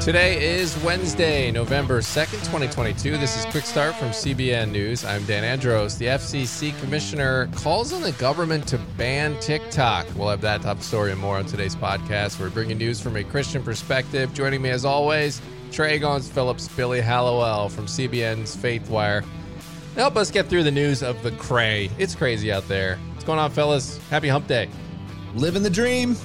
Today is Wednesday, November 2nd, 2022. This is Quick Start from CBN News. I'm Dan Andros. The FCC commissioner calls on the government to ban TikTok. We'll have that top story and more on today's podcast. We're bringing news from a Christian perspective. Joining me as always, Trey Gons Phillips, Billy Hallowell from CBN's Faithwire. Help us get through the news of the cray. It's crazy out there. What's going on, fellas? Happy hump day. Living the dream.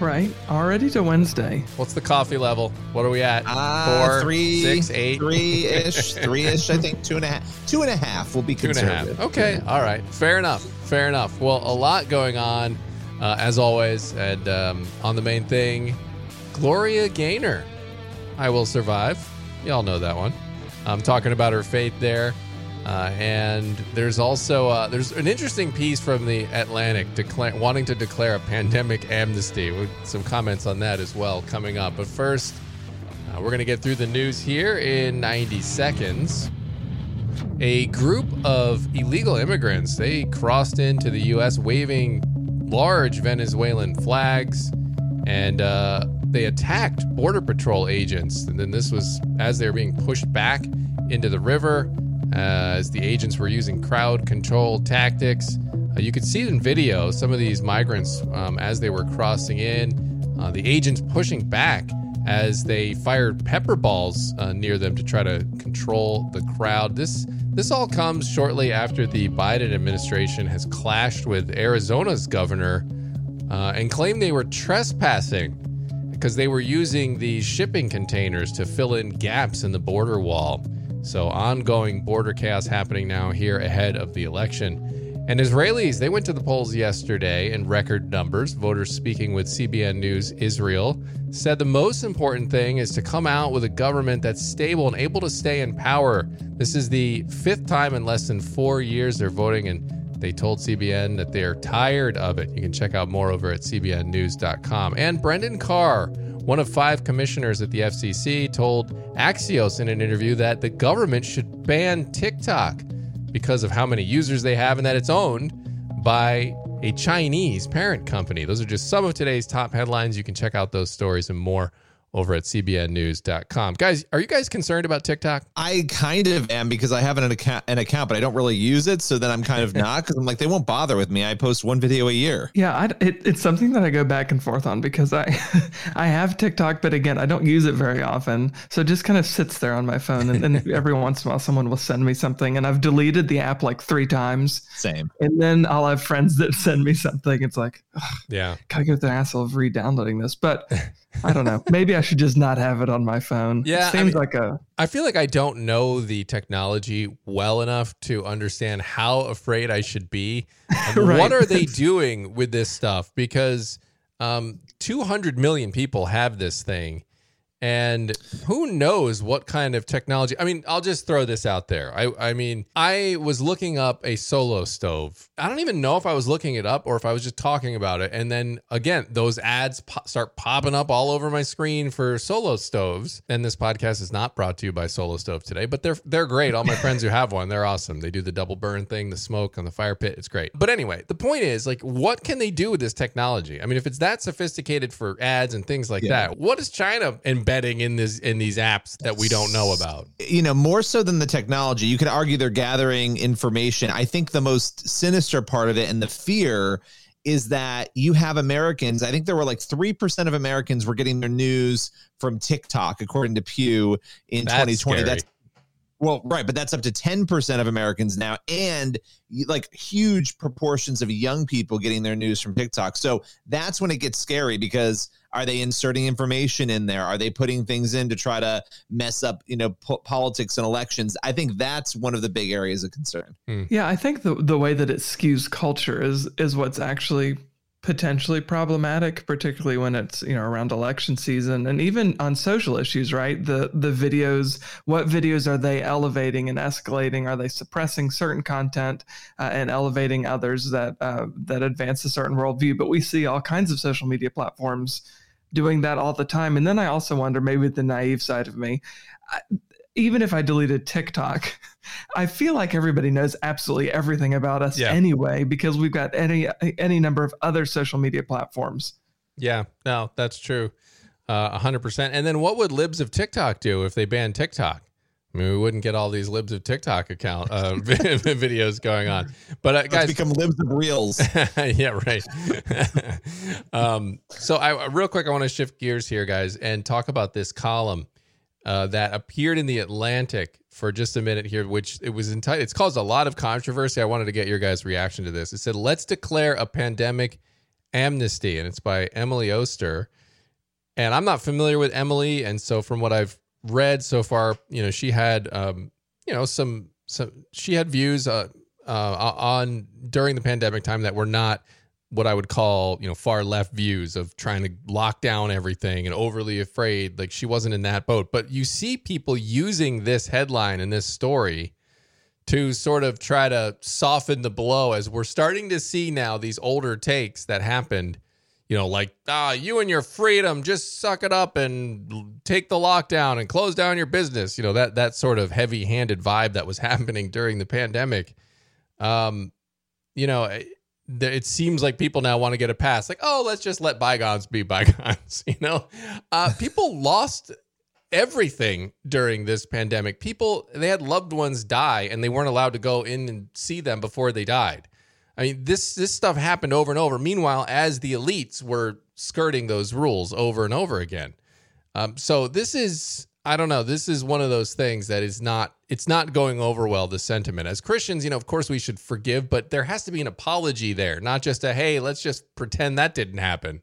Right, already to Wednesday. What's the coffee level? What are we at? Uh, Four, three, six, eight? three ish, three ish. I think two and a half. Two and a half will be Two and a half. conservative. Okay, all right. Fair enough. Fair enough. Well, a lot going on, uh, as always. And um, on the main thing, Gloria Gaynor. I will survive. Y'all know that one. I'm talking about her faith there. Uh, and there's also uh, there's an interesting piece from the Atlantic wanting to declare a pandemic amnesty. With some comments on that as well coming up. But first, uh, we're going to get through the news here in 90 seconds. A group of illegal immigrants they crossed into the U.S. waving large Venezuelan flags, and uh, they attacked border patrol agents. And then this was as they were being pushed back into the river, as the agents were using crowd control tactics. Uh, you could see in video some of these migrants um, as they were crossing in. Uh, the agents pushing back as they fired pepper balls uh, near them to try to control the crowd. This this all comes shortly after the Biden administration has clashed with Arizona's governor uh, and claimed they were trespassing because they were using these shipping containers to fill in gaps in the border wall. So ongoing border chaos happening now here ahead of the election. And Israelis, they went to the polls yesterday in record numbers. Voters speaking with CBN News Israel said the most important thing is to come out with a government that's stable and able to stay in power. This is the fifth time in less than four years they're voting, and they told CBN that they're tired of it. You can check out more over at CBNNews.com. And Brendan Carr, one of five commissioners at the FCC, told Axios in an interview that the government should ban TikTok because of how many users they have and that it's owned by a Chinese parent company. Those are just some of today's top headlines. You can check out those stories and more over at cbnnews.com. Guys, are you guys concerned about TikTok? I kind of am because I have an account, an account, but I don't really use it. So then I'm kind of not because I'm like they won't bother with me. I post one video a year. Yeah, I, it, it's something that I go back and forth on because I I have TikTok, but again, I don't use it very often. So it just kind of sits there on my phone, and then every once in a while, someone will send me something, and I've deleted the app like three times, Same. and then I'll have friends that send me something. It's like, ugh, Yeah. gotta go through the hassle of re-downloading this, but I don't know. Maybe I should just not have it on my phone. Yeah, it seems mean- like a I feel like I don't know the technology well enough to understand how afraid I should be. Right. What are they doing with this stuff? Because um, 200 million people have this thing. And who knows what kind of technology? I mean, I'll just throw this out there. I, I mean, I was looking up a solo stove. I don't even know if I was looking it up or if I was just talking about it. And then again, those ads po- start popping up all over my screen for solo stoves. And this podcast is not brought to you by Solo Stove today, but they're they're great. All my friends who have one, they're awesome. They do the double burn thing, the smoke on the fire pit. It's great. But anyway, the point is, like, what can they do with this technology? I mean, if it's that sophisticated for ads and things like Yeah. that, what is China embedding in this in these apps that we don't know about? you know, more so than the technology, you could argue they're gathering information. I think the most sinister part of it and the fear is that you have Americans. I think there were like 3% of Americans were getting their news from TikTok, according to Pew in That's 2020. scary. That's well, right, but that's up to 10% of Americans now, and like huge proportions of young people getting their news from TikTok. So that's when it gets scary because are they inserting information in there? Are they putting things in to try to mess up, you know, po- politics and elections? I think that's one of the big areas of concern. Hmm. Yeah, I think the the way that it skews culture is is what's actually potentially problematic, particularly when it's you know around election season and even on social issues. Right, the the videos, what videos are they elevating and escalating? Are they suppressing certain content uh, and elevating others that uh, that advance a certain worldview? But we see all kinds of social media platforms doing that all the time. And then I also wonder, maybe the naive side of me. I, even if I deleted TikTok, I feel like everybody knows absolutely everything about us Yeah. anyway because we've got any any number of other social media platforms. Yeah, no, that's true. Uh, 100%. And then what would libs of TikTok do if they banned TikTok? I mean, we wouldn't get all these libs of TikTok account uh, videos going on. But uh, guys, become libs of reels. yeah, right. um, so, I real quick, I want to shift gears here, guys, and talk about this column uh, that appeared in the Atlantic for just a minute here, which it was entitled. It's caused a lot of controversy. I wanted to get your guys' reaction to this. It said, "Let's declare a pandemic amnesty," and it's by Emily Oster. And I'm not familiar with Emily, and so from what I've read so far, you know, she had, um, you know, some some she had views uh, uh, on during the pandemic time that were not what I would call, you know, far left views of trying to lock down everything and overly afraid. Like she wasn't in that boat. But you see people using this headline and this story to sort of try to soften the blow as we're starting to see now these older takes that happened you know, like, ah, you and your freedom, just suck it up and take the lockdown and close down your business. You know, that that sort of heavy handed vibe that was happening during the pandemic. Um, you know, it, seems like people now want to get a pass. Like, oh, let's just let bygones be bygones. You know, uh, people lost everything during this pandemic. People, they had loved ones die and they weren't allowed to go in and see them before they died. I mean, this this stuff happened over and over. Meanwhile, as the elites were skirting those rules over and over again. Um, so this is I don't know. This is one of those things that is not it's not going over well the sentiment. As Christians, you know, of course we should forgive, but there has to be an apology there, not just a hey, let's just pretend that didn't happen.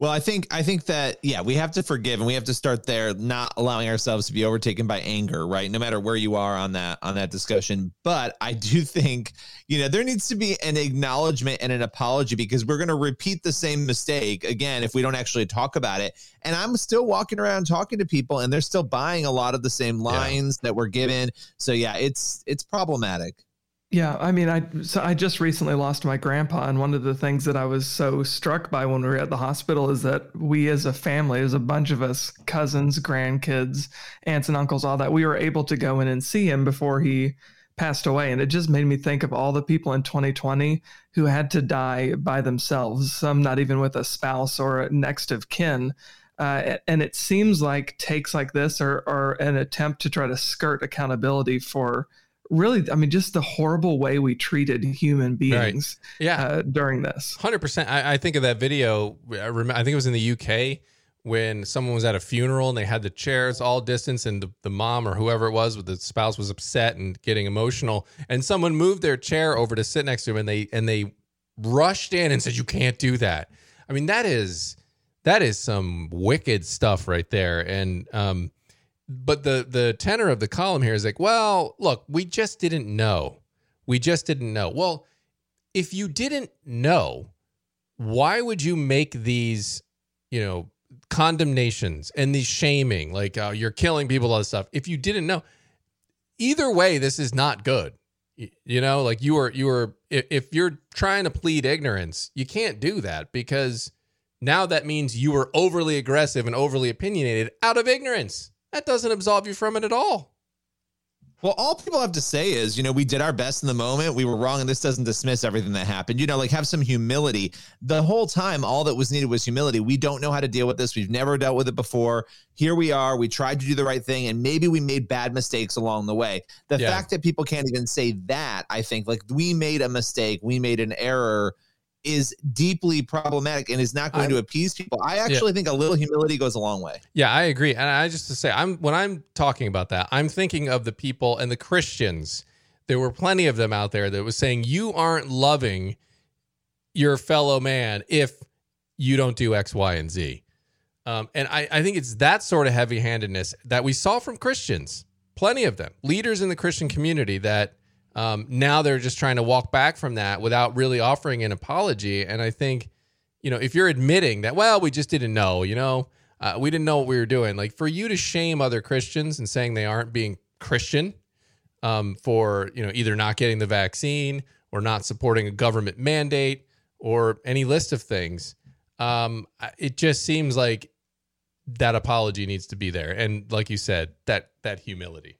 Well, I think I think that yeah, we have to forgive and we have to start there, not allowing ourselves to be overtaken by anger, right? No matter where you are on that on that discussion. But I do think, you know, there needs to be an acknowledgement and an apology because we're gonna repeat the same mistake again if we don't actually talk about it. And I'm still walking around talking to people and they're still buying a lot of the same lines yeah. that were given. So yeah, it's it's problematic. Yeah, I mean, I so I just recently lost my grandpa, and one of the things that I was so struck by when we were at the hospital is that we, as a family, as a bunch of us, cousins, grandkids, aunts and uncles, all that, we were able to go in and see him before he passed away, and it just made me think of all the people in 2020 who had to die by themselves, some not even with a spouse or a next of kin. Uh, and it seems like takes like this are, are an attempt to try to skirt accountability for really i mean just the horrible way we treated human beings right. yeah. uh, during this. 100% I, I, think of that video I, rem- I think it was in the uk when someone was at a funeral and they had the chairs all distance and the, the mom or whoever it was with the spouse was upset and getting emotional. And someone moved their chair over to sit next to him and they and they rushed in and said you can't do that. I mean that is that is some wicked stuff right there. And um but the the tenor of the column here is like, well, look, we just didn't know. We just didn't know. Well, if you didn't know, why would you make these, you know, condemnations and these shaming, like uh, you're killing people, all this stuff? If you didn't know, either way, this is not good. You know, like you were, you were, if you're trying to plead ignorance, you can't do that because now that means you were overly aggressive and overly opinionated out of ignorance that doesn't absolve you from it at all. Well, all people have to say is, you know, we did our best in the moment. We were wrong, and this doesn't dismiss everything that happened. You know, like have some humility. The whole time, all that was needed was humility. We don't know how to deal with this. We've never dealt with it before. Here we are. We tried to do the right thing, and maybe we made bad mistakes along the way. The yeah. fact that people can't even say that, I think, like we made a mistake, we made an error is deeply problematic and is not going I, to appease people. I actually yeah. think a little humility goes a long way. Yeah, I agree. And I just to say, I'm when I'm talking about that, I'm thinking of the people and the Christians. There were plenty of them out there that was saying you aren't loving your fellow man if you don't do X, Y, and Z. Um, and I, I think it's that sort of heavy handedness that we saw from Christians, plenty of them, leaders in the Christian community that um, now they're just trying to walk back from that without really offering an apology. And I think, you know, if you're admitting that, well, we just didn't know, you know, uh, we didn't know what we were doing. Like for you to shame other Christians and saying they aren't being Christian um, for, you know, either not getting the vaccine or not supporting a government mandate or any list of things, um, it just seems like that apology needs to be there. And like you said, that that humility.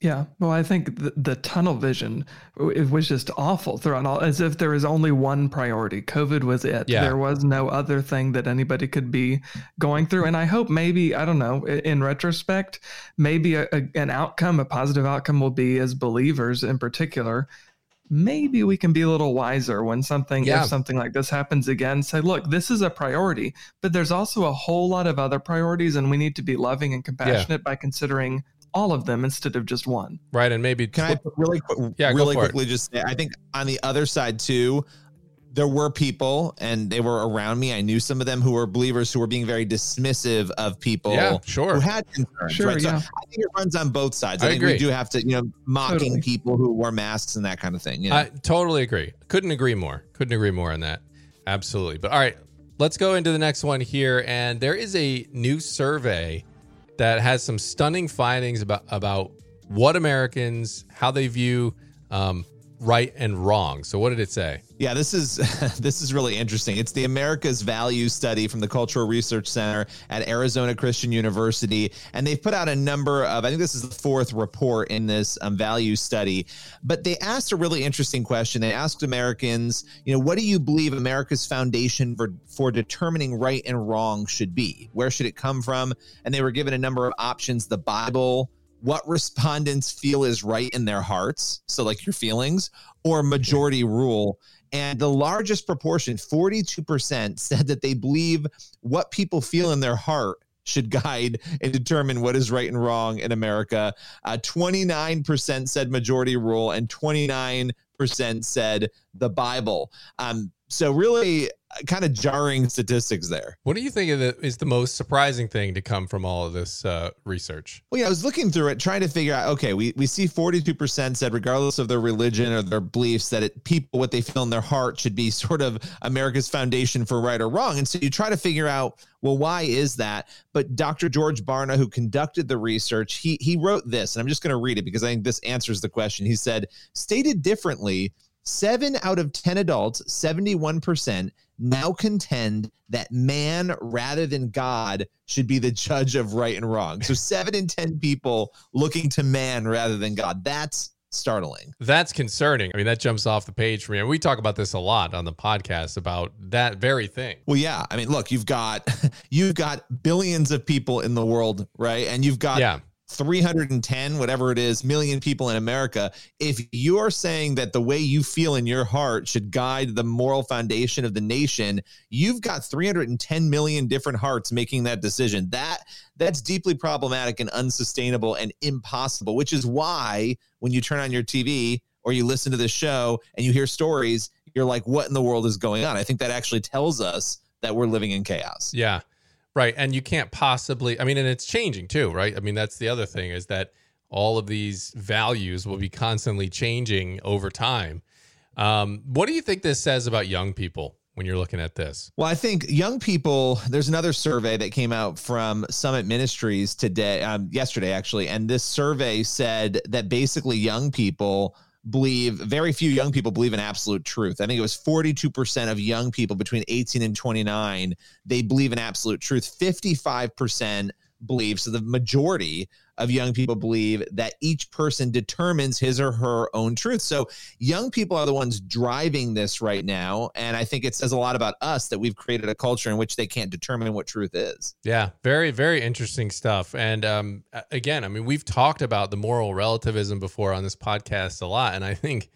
Yeah, well, I think the, the, tunnel vision it was just awful throughout all, as if there was only one priority. COVID was it. Yeah. There was no other thing that anybody could be going through. And I hope maybe I don't know. In retrospect, maybe a, a, an outcome, a positive outcome, will be as believers in particular. Maybe we can be a little wiser when something yeah. if something like this happens again. Say, look, this is a priority, but there's also a whole lot of other priorities, and we need to be loving and compassionate yeah. by considering all of them instead of just one. Right, and maybe can I really quick, yeah, really quickly it. just say, I think on the other side too, there were people and they were around me. I knew some of them who were believers who were being very dismissive of people yeah, sure. who had concerns. Sure, right? yeah. So I think it runs on both sides. I, I think agree. we do have to, you know, mocking totally. people who wore masks and that kind of thing. You know? I totally agree. Couldn't agree more. Couldn't agree more on that. Absolutely. But all right, let's go into the next one here. And there is a new survey that has some stunning findings about about what Americans how they view um, right and wrong. So what did it say? Yeah, this is this is really interesting. It's the America's Value Study from the Cultural Research Center at Arizona Christian University, and they've put out a number of. I think this is the fourth report in this um, value study, but they asked a really interesting question. They asked Americans, you know, what do you believe America's foundation for for determining right and wrong should be? Where should it come from? And they were given a number of options: the Bible, what respondents feel is right in their hearts, so like your feelings, or majority rule. And the largest proportion, 42%, said that they believe what people feel in their heart should guide and determine what is right and wrong in America. Uh, 29% said majority rule, and 29% said the Bible. Um, so really kind of jarring statistics there. What do you think the, is the most surprising thing to come from all of this uh, research? Well, yeah, I was looking through it, trying to figure out. Okay, we we see forty two percent said, regardless of their religion or their beliefs, that it, people what they feel in their heart should be sort of America's foundation for right or wrong. And so you try to figure out, well, why is that? But Dr. George Barna, who conducted the research, he he wrote this, and I'm just going to read it because I think this answers the question. He said, stated differently. Seven out of 10 adults, 71%, now contend that man rather than God should be the judge of right and wrong. So seven in 10 people looking to man rather than God. That's startling. That's concerning. I mean, that jumps off the page for me. And we talk about this a lot on the podcast about that very thing. Well, yeah. I mean, look, you've got you've got billions of people in the world, right? And you've got yeah. 310 whatever it is million people in America if you're saying that the way you feel in your heart should guide the moral foundation of the nation you've got 310 million different hearts making that decision. That that's deeply problematic and unsustainable and impossible which is why when you turn on your TV or you listen to this show and you hear stories you're like what in the world is going on? I think that actually tells us that we're living in chaos. Yeah Right. And you can't possibly, I mean, and it's changing too, right? I mean, that's the other thing is that all of these values will be constantly changing over time. Um, what do you think this says about young people when you're looking at this? Well, I think young people, there's another survey that came out from Summit Ministries today, um, yesterday actually. And this survey said that basically young people believe very few young people believe in absolute truth. I think it was 42% of young people between 18 and 29 they believe in absolute truth. 55% believe so the majority of young people believe that each person determines his or her own truth. So young people are the ones driving this right now. And I think it says a lot about us that we've created a culture in which they can't determine what truth is. Yeah, very, very interesting stuff. And um, again, I mean, we've talked about the moral relativism before on this podcast a lot. And I think.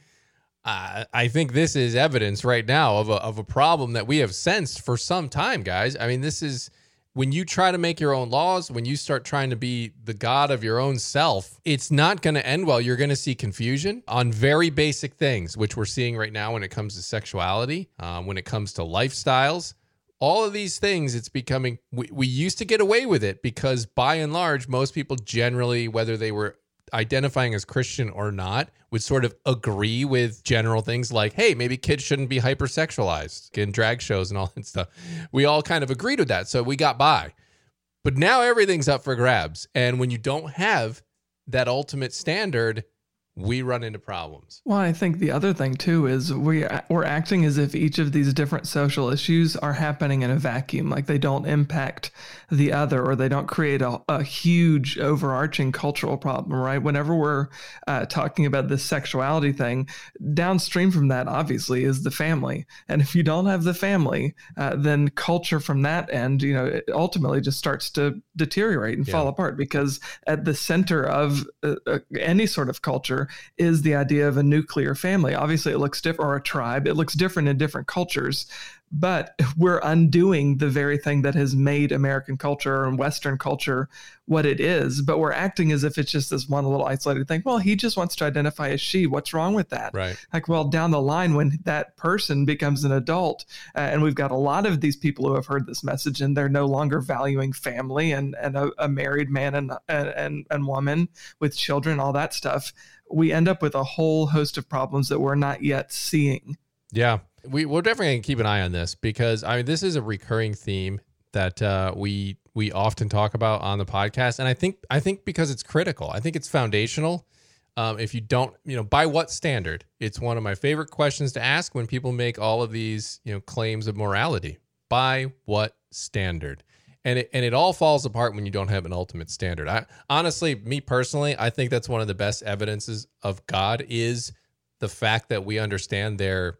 Uh, I think this is evidence right now of a, of a problem that we have sensed for some time, guys. I mean, this is when you try to make your own laws, when you start trying to be the God of your own self, it's not going to end well. You're going to see confusion on very basic things, which we're seeing right now when it comes to sexuality, um, when it comes to lifestyles. All of these things, it's becoming, we, we used to get away with it because by and large, most people generally, whether they were identifying as Christian or not would sort of agree with general things like, hey, maybe kids shouldn't be hypersexualized in drag shows and all that stuff. We all kind of agreed with that. So we got by. But now everything's up for grabs. And when you don't have that ultimate standard, we run into problems. Well, I think the other thing too is we we're acting as if each of these different social issues are happening in a vacuum, like they don't impact the other or they don't create a, a huge overarching cultural problem, right? Whenever we're uh, talking about this sexuality thing, downstream from that obviously is the family, and if you don't have the family, uh, then culture from that end, you know, it ultimately just starts to deteriorate and yeah. fall apart because at the center of uh, uh any sort of culture is the idea of a nuclear family. Obviously, it looks different, or a tribe. It looks different in different cultures, but we're undoing the very thing that has made American culture and Western culture what it is. But we're acting as if it's just this one little isolated thing. Well, he just wants to identify as she. What's wrong with that? Right. Like, well, down the line, when that person becomes an adult, uh, and we've got a lot of these people who have heard this message, and they're no longer valuing family and and a, a married man and, and and woman with children, all that stuff. We end up with a whole host of problems that we're not yet seeing. Yeah, we we're definitely gonna keep an eye on this because I mean this is a recurring theme that uh, we we often talk about on the podcast, and I think I think because it's critical, I think it's foundational. Um, if you don't, you know, by what standard? It's one of my favorite questions to ask when people make all of these, you know, claims of morality. By what standard? And it and it all falls apart when you don't have an ultimate standard. I honestly, me personally, I think that's one of the best evidences of God is the fact that we understand their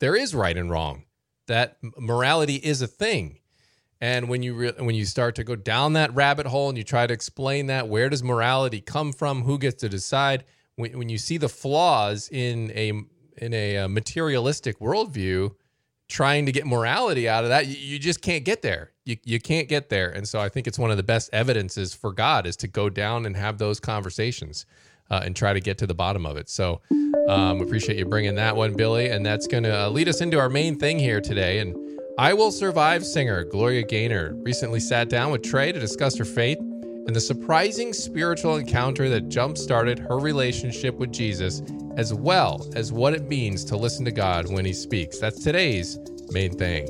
there is right and wrong. That morality is a thing. And when you re- when you start to go down that rabbit hole and you try to explain that, where does morality come from? Who gets to decide? When, when you see the flaws in a in a, a uh, materialistic worldview, trying to get morality out of that, you, you just can't get there. You you can't get there. And so I think it's one of the best evidences for God is to go down and have those conversations uh, and try to get to the bottom of it. So um, appreciate you bringing that one, Billy. And that's going to uh, lead us into our main thing here today. And I Will Survive singer Gloria Gaynor recently sat down with Trey to discuss her faith and the surprising spiritual encounter that jump started her relationship with Jesus, as well as what it means to listen to God when He speaks. That's today's main thing.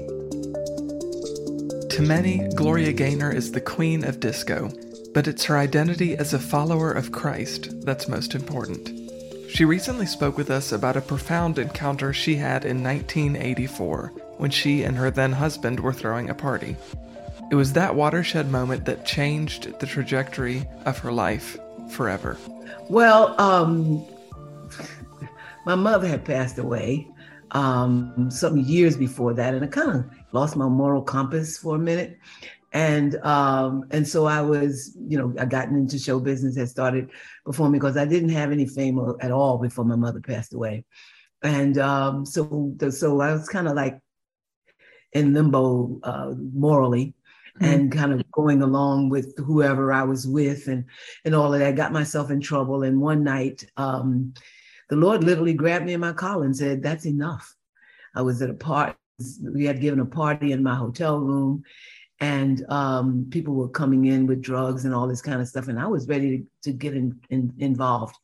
To many, Gloria Gaynor is the queen of disco but it's her identity as a follower of Christ that's most important. She recently spoke with us about a profound encounter she had in 1984 when she and her then husband were throwing a party. It was that watershed moment that changed the trajectory of her life forever. Well, um, my mother had passed away um, some years before that, and I kind of lost my moral compass for a minute and um, and so I was, you know, I gotten into show business, had started performing because I didn't have any fame at all before my mother passed away, and um, so so I was kind of like in limbo uh, morally, mm-hmm. and kind of going along with whoever I was with, and and all of that. Got myself in trouble, and one night, um, the Lord literally grabbed me in my collar and said, "That's enough." I was at a party. We had given a party in my hotel room and um, people were coming in with drugs and all this kind of stuff. And I was ready to, to get in, in, involved,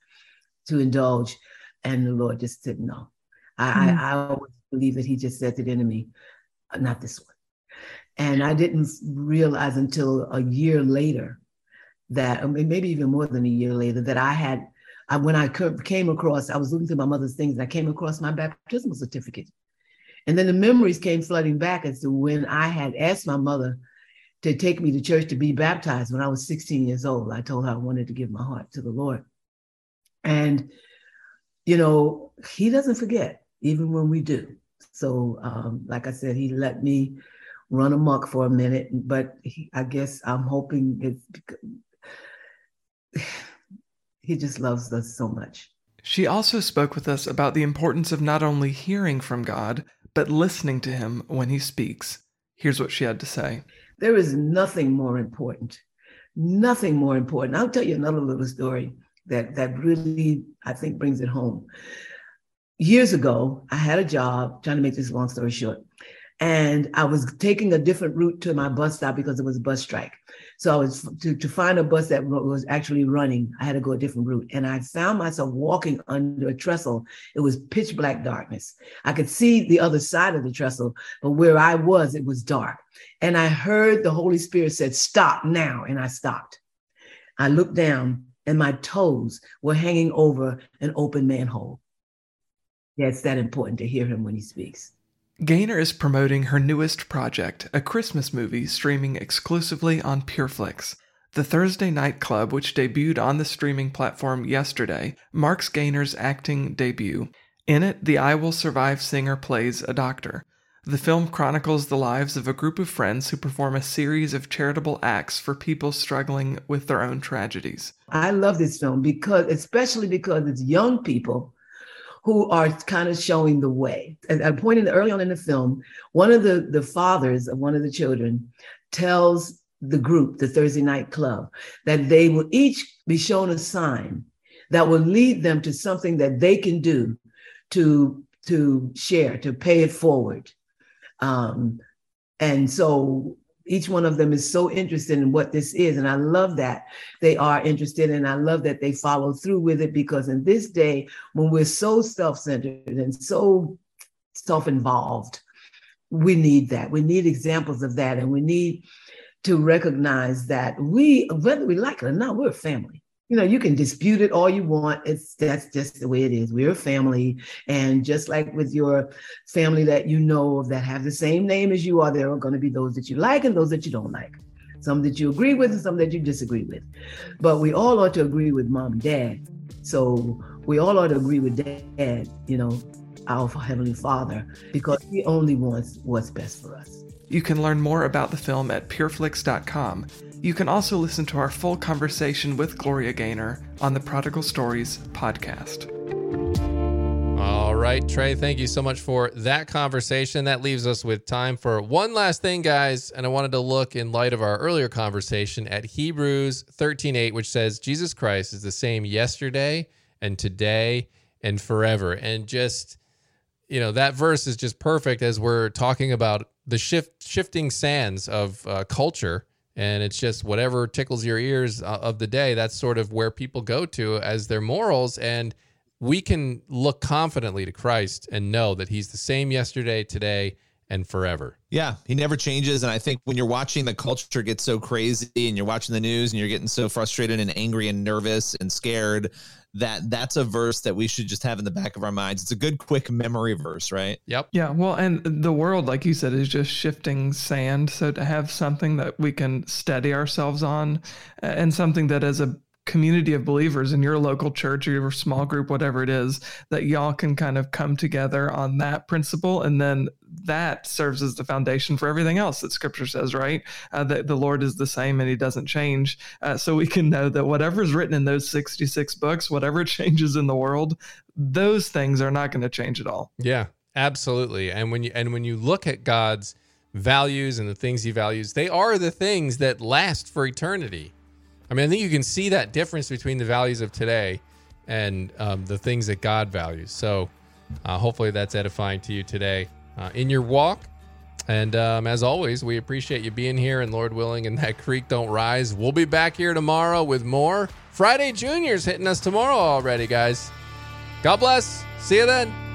to indulge. And the Lord just said, no. I, mm-hmm. I, I always believe that He just said to the enemy, not this one. And I didn't realize until a year later that, maybe even more than a year later, that I had, I, when I came across, I was looking through my mother's things and I came across my baptismal certificate. And then the memories came flooding back as to when I had asked my mother to take me to church to be baptized when I was 16 years old. I told her I wanted to give my heart to the Lord. And, you know, he doesn't forget, even when we do. So, um, like I said, he let me run amok for a minute, but he, I guess I'm hoping it's he just loves us so much. She also spoke with us about the importance of not only hearing from God, but listening to him when he speaks. Here's what she had to say. There is nothing more important. Nothing more important. I'll tell you another little story that that really I think brings it home. Years ago, I had a job, trying to make this long story short, and I was taking a different route to my bus stop because it was a bus strike. So I was to, to find a bus that was actually running. I had to go a different route. And I found myself walking under a trestle. It was pitch black darkness. I could see the other side of the trestle, but where I was, it was dark. And I heard the Holy Spirit said, Stop now. And I stopped. I looked down and my toes were hanging over an open manhole. Yeah, it's that important to hear him when he speaks. Gaynor is promoting her newest project, a Christmas movie streaming exclusively on PureFlix. The Thursday Night Club, which debuted on the streaming platform yesterday, marks Gaynor's acting debut. In it, the I Will Survive singer plays a doctor. The film chronicles the lives of a group of friends who perform a series of charitable acts for people struggling with their own tragedies. I love this film because, especially because it's young people who are kind of showing the way. At a point in early on in the film, one of the, the fathers of one of the children tells the group, the Thursday Night Club, that they will each be shown a sign that will lead them to something that they can do to, to share, to pay it forward. Um, and so each one of them is so interested in what this is. And I love that they are interested. And I love that they follow through with it because in this day, when we're so self centered and so self involved, we need that. We need examples of that. And we need to recognize that we, whether we like it or not, we're a family you know you can dispute it all you want. It's that's just the way it is. We're a family. And just like with your family that you know of that have the same name as you are there are going to be those that you like and those that you don't like. Some that you agree with and some that you disagree with. But we all ought to agree with mom and dad. So we all ought to agree with dad you know our heavenly father because he only wants what's best for us. You can learn more about the film at pureflix.com you can also listen to our full conversation with Gloria Gaynor on the Prodigal Stories podcast. All right, Trey, thank you so much for that conversation. That leaves us with time for one last thing, guys. And I wanted to look in light of our earlier conversation at Hebrews 13:8, which says Jesus Christ is the same yesterday and today and forever. And just you know, that verse is just perfect as we're talking about the shift shifting sands of uh, culture and it's just whatever tickles your ears uh, of the day that's sort of where people go to as their morals. And we can look confidently to Christ and know that he's the same yesterday today and forever yeah he never changes and i think when you're watching the culture get so crazy and you're watching the news and you're getting so frustrated and angry and nervous and scared that that's a verse that we should just have in the back of our minds. It's a good quick memory verse, right? Yep. Yeah, well, and the world like you said is just shifting sand, so to have something that we can steady ourselves on uh, and something that as a community of believers in your local church or your small group, whatever it is, that y'all can kind of come together on that principle. And then that serves as the foundation for everything else that scripture says, right? Uh, that the Lord is the same and he doesn't change. Uh, so we can know that whatever is written in those 66 books, whatever changes in the world, those things are not going to change at all. Yeah, absolutely. And when you, and when you look at God's values and the things he values, they are the things that last for eternity. I mean, I think you can see that difference between the values of today and um, the things that God values. So, uh, hopefully, that's edifying to you today uh, in your walk. And um, as always, we appreciate you being here. And Lord willing, and that creek don't rise. We'll be back here tomorrow with more Friday Juniors hitting us tomorrow already, guys. God bless. See you then.